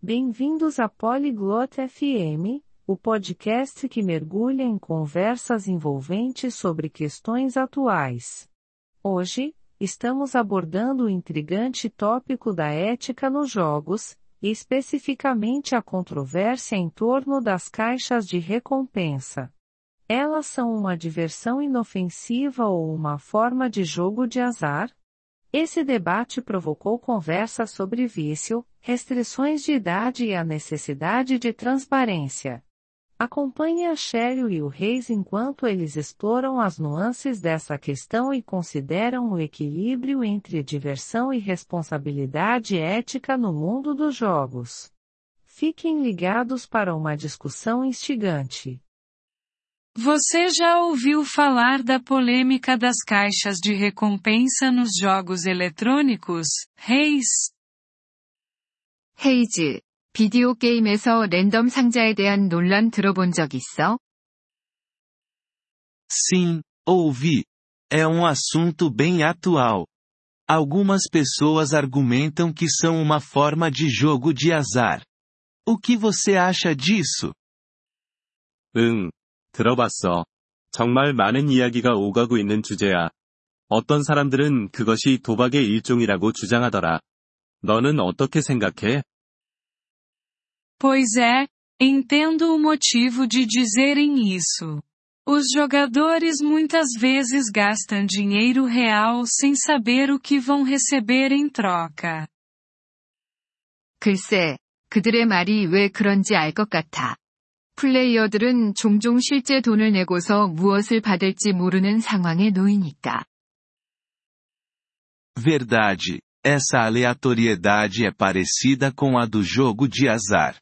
Bem-vindos a Polyglot FM, o podcast que mergulha em conversas envolventes sobre questões atuais. Hoje, estamos abordando o intrigante tópico da ética nos jogos, e especificamente a controvérsia em torno das caixas de recompensa. Elas são uma diversão inofensiva ou uma forma de jogo de azar? Esse debate provocou conversas sobre vício, restrições de idade e a necessidade de transparência. Acompanhe a Cheryl e o Reis enquanto eles exploram as nuances dessa questão e consideram o equilíbrio entre diversão e responsabilidade ética no mundo dos jogos. Fiquem ligados para uma discussão instigante. Você já ouviu falar da polêmica das caixas de recompensa nos jogos eletrônicos, Reis? 헤이즈, 비디오 게임에서 랜덤 상자에 대한 논란 들어본 적 있어? Sim, ouvi. É um assunto bem atual. Algumas pessoas argumentam que são uma forma de jogo de azar. O que você acha disso? 응, 들어봤어. 정말 많은 이야기가 오가고 있는 주제야. 어떤 사람들은 그것이 도박의 일종이라고 주장하더라. 너는 어떻게 생각해? Pois é, entendo o motivo de dizerem isso. Os jogadores muitas vezes gastam dinheiro real sem saber o que vão receber em troca. 글쎄, 그들의 말이 왜 그런지 알 것 같아. 플레이어들은 종종 실제 돈을 내고서 무엇을 받을지 모르는 상황에 놓이니까. Verdade. Essa aleatoriedade é parecida com a do jogo de azar.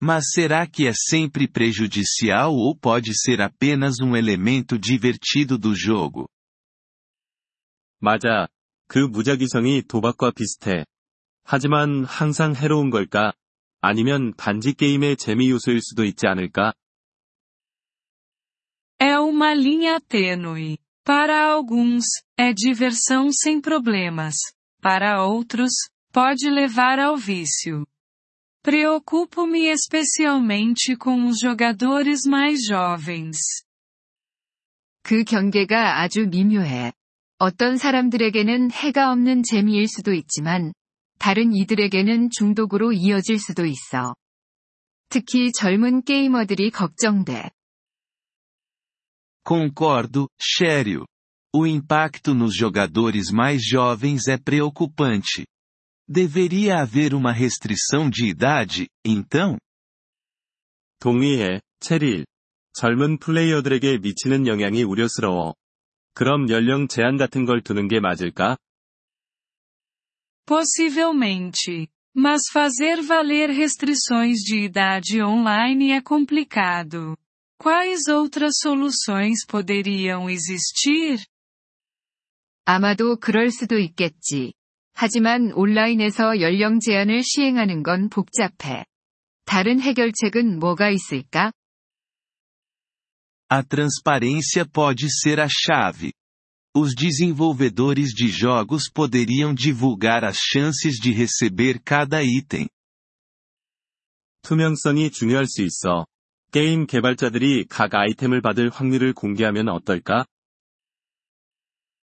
Mas será que é sempre prejudicial ou pode ser apenas um elemento divertido do jogo? 맞아. 그 무작위성이 도박과 비슷해. 하지만 항상 해로운 걸까? 아니면 단지 게임의 재미 요소일 수도 있지 않을까? É uma linha tênue. Para alguns, é diversão sem problemas. Para outros, pode levar ao vício. Preocupo-me especialmente com os jogadores mais jovens. 그 경계가 아주 미묘해. 어떤 사람들에게는 해가 없는 재미일 수도 있지만, 다른 이들에게는 중독으로 이어질 수도 있어. 특히 젊은 게이머들이 걱정돼. Concordo, Cheryl. O impacto nos jogadores mais jovens é preocupante. Deveria haver uma restrição de idade, então? 동의해, 체릴. 젊은 플레이어들에게 미치는 영향이 우려스러워. 그럼 연령 제한 같은 걸 두는 게 맞을까? Possivelmente. Mas fazer valer restrições de idade online é complicado. Quais outras soluções poderiam existir? 아마도 그럴 수도 있겠지. 하지만 온라인에서 연령 제한을 시행하는 건 복잡해. 다른 해결책은 뭐가 있을까? A transparência pode ser a chave. Os desenvolvedores de jogos poderiam divulgar as chances de receber cada item. 투명성이 중요할 수 있어. 게임 개발자들이 각 아이템을 받을 확률을 공개하면 어떨까?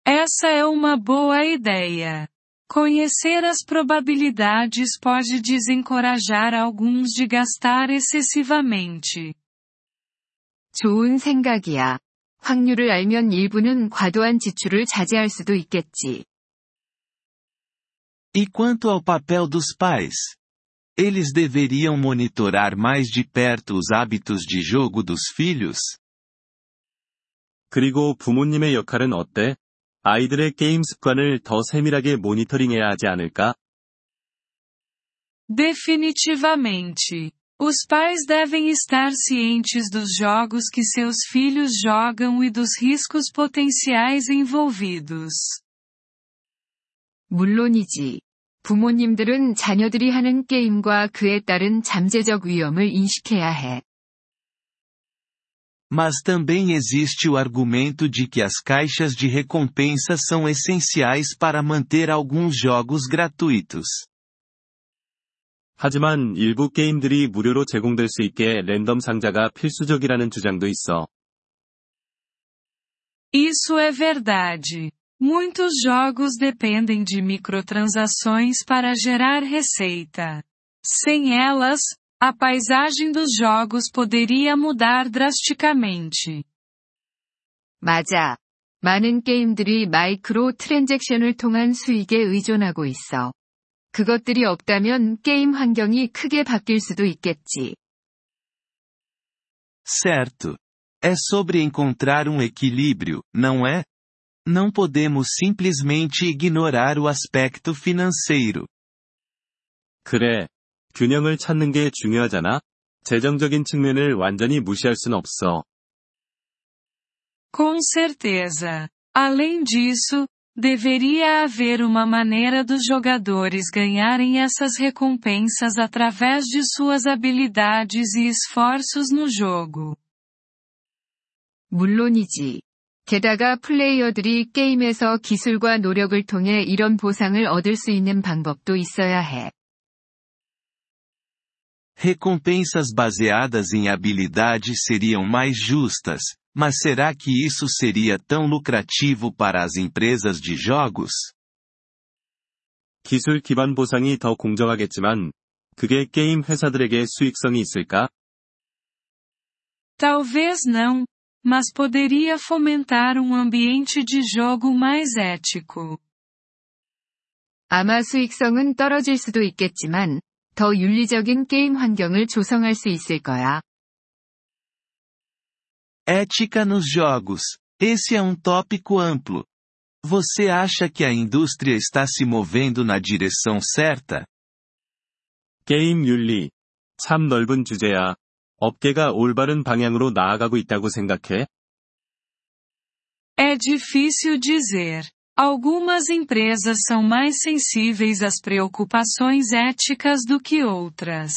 Essa é uma boa ideia. Conhecer as probabilidades pode desencorajar alguns de gastar excessivamente. 좋은 생각이야. 확률을 알면 일부는 과도한 지출을 자제할 수도 있겠지. E quanto ao papel dos pais? Eles deveriam monitorar mais de perto os hábitos de jogo dos filhos? 그리고 부모님의 역할은 어때? 아이들의 게임 습관을 더 세밀하게 모니터링해야 하지 않을까? Definitivamente. Os pais devem estar cientes dos jogos que seus filhos jogam e dos riscos potenciais envolvidos. 물론이지. 부모님들은 자녀들이 하는 게임과 그에 따른 잠재적 위험을 인식해야 해. Mas também existe o argumento de que as caixas de recompensa são essenciais para manter alguns jogos gratuitos. 하지만 일부 게임들이 무료로 제공될 수 있게 랜덤 상자가 필수적이라는 주장도 있어. Isso é verdade. Muitos jogos dependem de microtransações para gerar receita. Sem elas, a paisagem dos jogos poderia mudar drasticamente. 맞아. 많은 게임들이 마이크로 트랜잭션을 통한 수익에 의존하고 있어. 그것들이 없다면 게임 환경이 크게 바뀔 수도 있겠지. Certo. É sobre encontrar um equilíbrio, não é? Não podemos simplesmente ignorar o aspecto financeiro. 그래. 균형을 찾는 게 중요하잖아? 재정적인 측면을 완전히 무시할 순 없어. Com certeza. Além disso, deveria haver uma maneira dos jogadores ganharem essas recompensas através de suas habilidades e esforços no jogo. 물론이지. 게다가 플레이어들이 게임에서 기술과 노력을 통해 이런 보상을 얻을 수 있는 방법도 있어야 해. Recompensas baseadas em habilidade seriam mais justas, mas será que isso seria tão lucrativo para as empresas de jogos? 기술 기반 보상이 더 공정하겠지만, 그게 게임 회사들에게 수익성이 있을까? Talvez não, mas poderia fomentar um ambiente de jogo mais ético. 아마 수익성은 떨어질 수도 있겠지만, 더 윤리적인 게임 환경을 조성할 수 있을 거야. Ética nos jogos. Esse é um tópico amplo. Você acha que a indústria está se movendo na direção certa? 게임 윤리. 참 넓은 주제야. 업계가 올바른 방향으로 나아가고 있다고 생각해? É difícil dizer. Algumas empresas são mais sensíveis às preocupações éticas do que outras.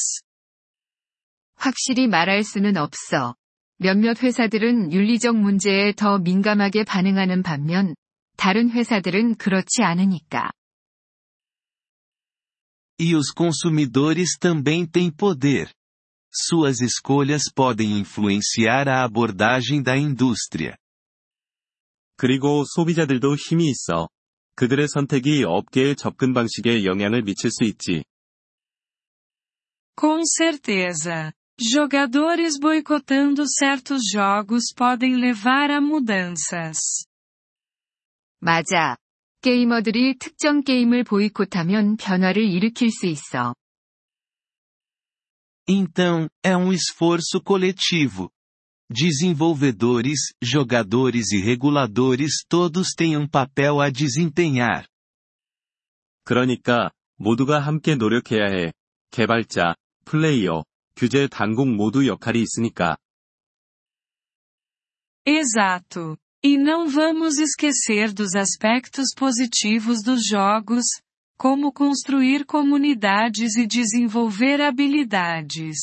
확실히 말할 수는 없어. 몇몇 회사들은 윤리적 문제에 더 민감하게 반응하는 반면, 다른 회사들은 그렇지 않으니까. E os consumidores também têm poder. Suas escolhas podem influenciar a abordagem da indústria. 그리고 소비자들도 힘이 있어. 그들의 선택이 업계의 접근 방식에 영향을 미칠 수 있지. Com certeza. Jogadores boicotando certos jogos podem levar a mudanças. 맞아. 게이머들이 특정 게임을 보이콧하면 변화를 일으킬 수 있어. Então, é um esforço coletivo. Desenvolvedores, jogadores e reguladores todos têm um papel a desempenhar. 그러니까, 모두가 함께 노력해야 해. 개발자, 플레이어, 규제 당국 모두 역할이 있으니까. Exato. E não vamos esquecer dos aspectos positivos dos jogos, como construir comunidades e desenvolver habilidades.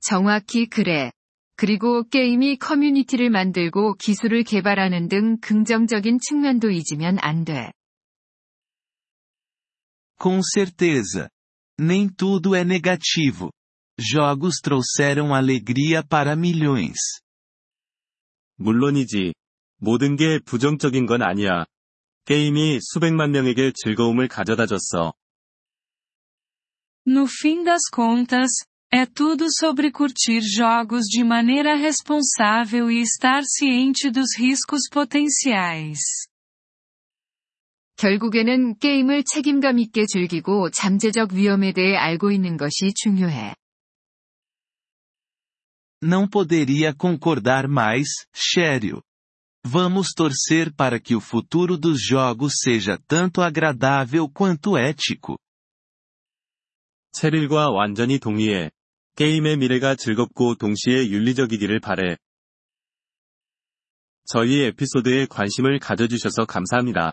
정확히 그래. 그리고 게임이 커뮤니티를 만들고 기술을 개발하는 등 긍정적인 측면도 잊으면 안 돼. Com certeza. Nem tudo é negativo. Jogos trouxeram alegria para milhões. 물론이지. 모든 게 부정적인 건 아니야. 게임이 수백만 명에게 즐거움을 가져다 줬어. No fim das contas, é tudo sobre curtir jogos de maneira responsável e estar ciente dos riscos potenciais. 결국에는 게임을 책임감 있게 즐기고 잠재적 위험에 대해 알고 있는 것이 중요해. Não poderia concordar mais, Shério. Vamos torcer para que o futuro dos jogos seja tanto agradável quanto ético. 체릴과 완전히 동의해. 게임의 미래가 즐겁고 동시에 윤리적이기를 바래. 저희 에피소드에 관심을 가져주셔서 감사합니다.